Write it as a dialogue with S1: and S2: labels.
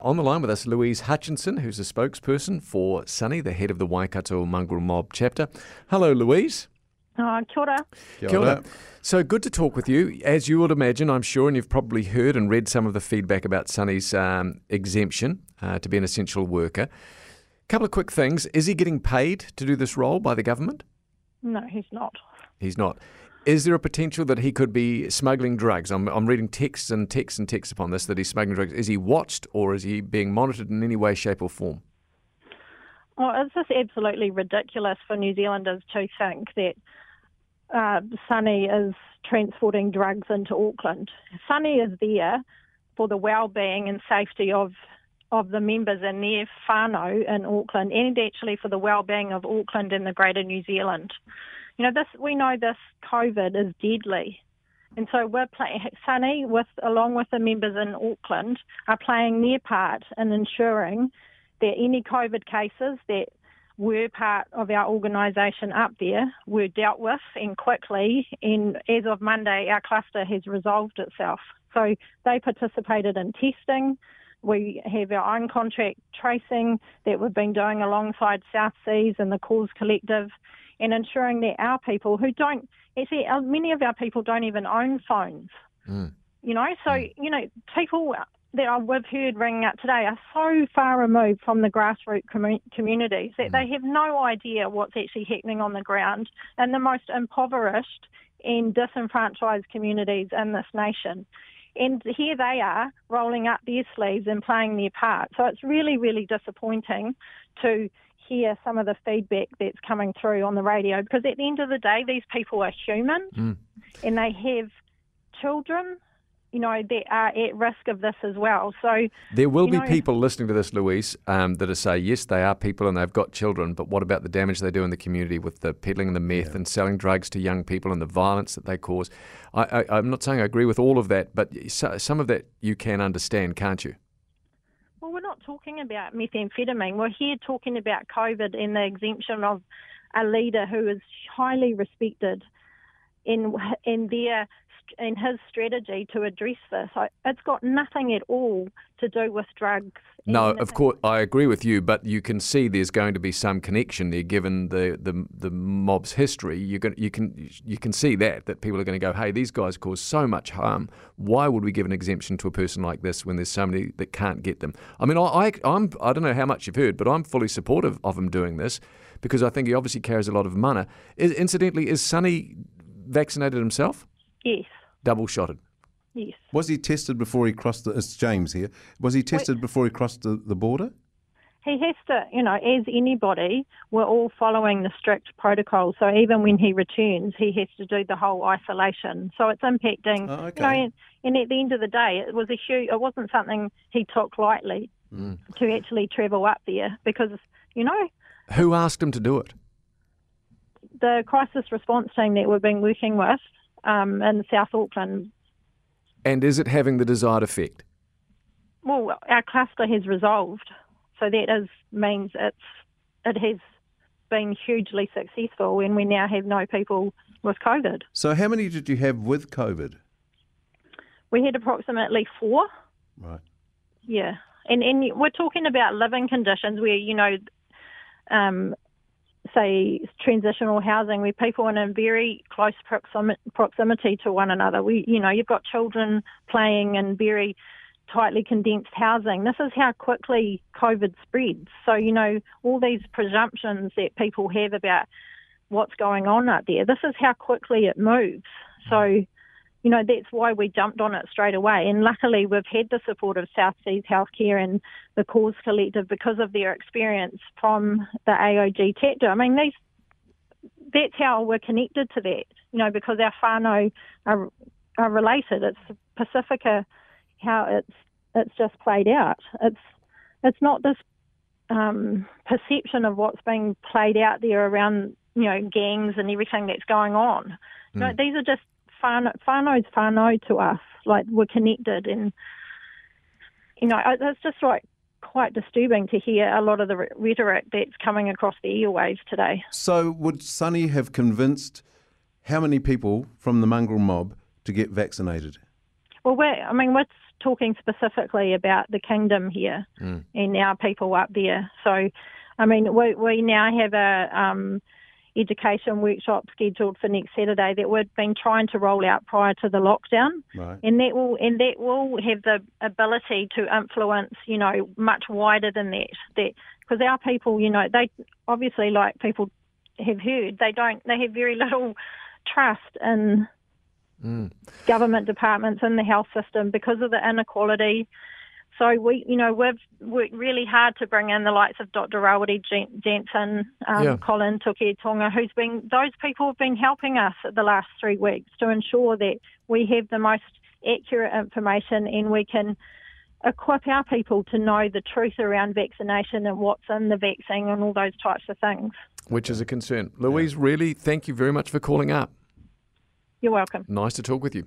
S1: On the line with us, Louise Hutchinson, who's a spokesperson for Sonny, the head of the Waikato Mongrel Mob chapter. Hello, Louise.
S2: Oh, kia ora.
S1: Kia ora. So good to talk with you. As you would imagine, I'm sure, and you've probably heard and read some of the feedback about Sonny's um, exemption uh, to be an essential worker. A couple of quick things. Is he getting paid to do this role by the government?
S2: No, he's not.
S1: He's not. Is there a potential that he could be smuggling drugs? I'm, I'm reading texts and texts and texts upon this that he's smuggling drugs. Is he watched or is he being monitored in any way, shape, or form?
S2: Well, it's just absolutely ridiculous for New Zealanders to think that uh, Sonny is transporting drugs into Auckland. Sonny is there for the well-being and safety of of the members and their whānau in Auckland, and actually for the well-being of Auckland and the Greater New Zealand. You know, this we know this COVID is deadly, and so we're playing. Sunny, with along with the members in Auckland, are playing their part in ensuring that any COVID cases that were part of our organisation up there were dealt with and quickly. And as of Monday, our cluster has resolved itself. So they participated in testing. We have our own contract tracing that we've been doing alongside South Seas and the Cause Collective and ensuring that our people who don't, actually, many of our people don't even own phones. Mm. You know, so, mm. you know, people that we've heard ringing up today are so far removed from the grassroots com- communities that mm. they have no idea what's actually happening on the ground in the most impoverished and disenfranchised communities in this nation. And here they are rolling up their sleeves and playing their part. So it's really, really disappointing to hear some of the feedback that's coming through on the radio because at the end of the day, these people are human mm. and they have children. You know, that are at risk of this as well. So
S1: there will be know, people listening to this, Louise, um, that are say yes, they are people and they've got children, but what about the damage they do in the community with the peddling the meth yeah. and selling drugs to young people and the violence that they cause? I, I, I'm not saying I agree with all of that, but some of that you can understand, can't you?
S2: Not talking about methamphetamine. We're here talking about COVID and the exemption of a leader who is highly respected in in their in his strategy to address this. It's got nothing at all to do with drugs.
S1: No, of course, I agree with you, but you can see there's going to be some connection there, given the, the, the mob's history. You can you can you can see that that people are going to go, hey, these guys cause so much harm. Why would we give an exemption to a person like this when there's so many that can't get them? I mean, I, I I'm I don't know how much you've heard, but I'm fully supportive of him doing this because I think he obviously carries a lot of money. Incidentally, is Sonny vaccinated himself?
S2: Yes.
S1: Double shotted.
S2: Yes.
S3: Was he tested before he crossed the? It's James here. Was he tested Wait. before he crossed the, the border?
S2: He has to, you know, as anybody, we're all following the strict protocol. So even when he returns, he has to do the whole isolation. So it's impacting.
S3: Oh, okay.
S2: You know, and, and, at the end of the day, it was a huge. It wasn't something he took lightly mm. to actually travel up there because, you know.
S1: Who asked him to do it?
S2: The crisis response team that we've been working with um, in South Auckland.
S1: And is it having the desired effect?
S2: Well, our cluster has resolved, so that is means it's it has been hugely successful, and we now have no people with COVID.
S3: So, how many did you have with COVID?
S2: We had approximately four.
S3: Right.
S2: Yeah, and and we're talking about living conditions where you know um, say, transitional housing where people are in very close proximity to one another. We, you know, you've got children playing in very tightly condensed housing. This is how quickly COVID spreads. So, you know, all these presumptions that people have about what's going on out there, this is how quickly it moves. So, you know, that's why we jumped on it straight away. And luckily, we've had the support of South Seas Healthcare and the Cause Collective because of their experience from the AOG chapter. I mean, these, that's how we're connected to that, you know, because our whānau are, are related. It's Pacifica, how it's it's just played out. It's it's not this um, perception of what's being played out there around, you know, gangs and everything that's going on. Mm. You know, hmm. these are just whānau's whānau to us. Like we're connected, and you know, it's just like quite disturbing to hear a lot of the rhetoric that's coming across the airwaves today.
S3: So, would Sonny have convinced how many people from the mongrel mob to get vaccinated?
S2: Well, we're, I mean, we're talking specifically about the kingdom here
S1: Mm.
S2: and our people up there. So, I mean, we, we now have a um, education workshop scheduled for next Saturday that we've been trying to roll out prior to the lockdown,
S3: Right.
S2: and that will and that will have the ability to influence, you know, much wider than that. That because our people, you know, they obviously like people have heard, they don't, they have very little trust in
S1: Mm.
S2: government departments in the health system because of the inequality. So we, you know, we've worked really hard to bring in the likes of Dr. Rawiri Jen- Jansen, um,
S1: Yeah.
S2: Collin Tukuitonga, who's been, those people have been helping us the last three weeks to ensure that we have the most accurate information and we can equip our people to know the truth around vaccination and what's in the vaccine and all those types of things.
S1: Which is a concern. Louise, really, thank you very much for calling up.
S2: You're welcome.
S1: Nice to talk with you.